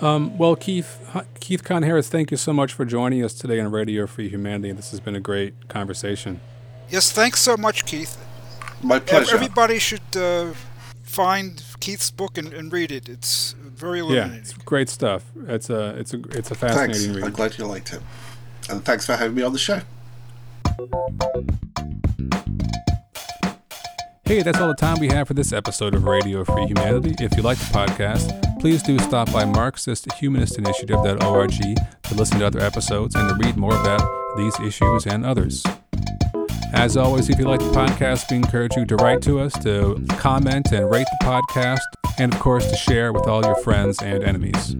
Um, well, Keith Keith Kahn Harris, thank you so much for joining us today on Radio Free Humanity. This has been a great conversation. Yes, thanks so much, Keith. My pleasure. Everybody should uh, find Keith's book and, and, read it. It's very illuminating. Yeah, it's great stuff. It's a it's a it's a fascinating thanks. read. I'm glad you liked it, and thanks for having me on the show. Hey, that's all the time we have for this episode of Radio Free Humanity. If you like the podcast, please do stop by MarxistHumanistInitiative.org to listen to other episodes and to read more about these issues and others. As always, if you like the podcast, we encourage you to write to us, to comment and rate the podcast, and of course, to share with all your friends and enemies.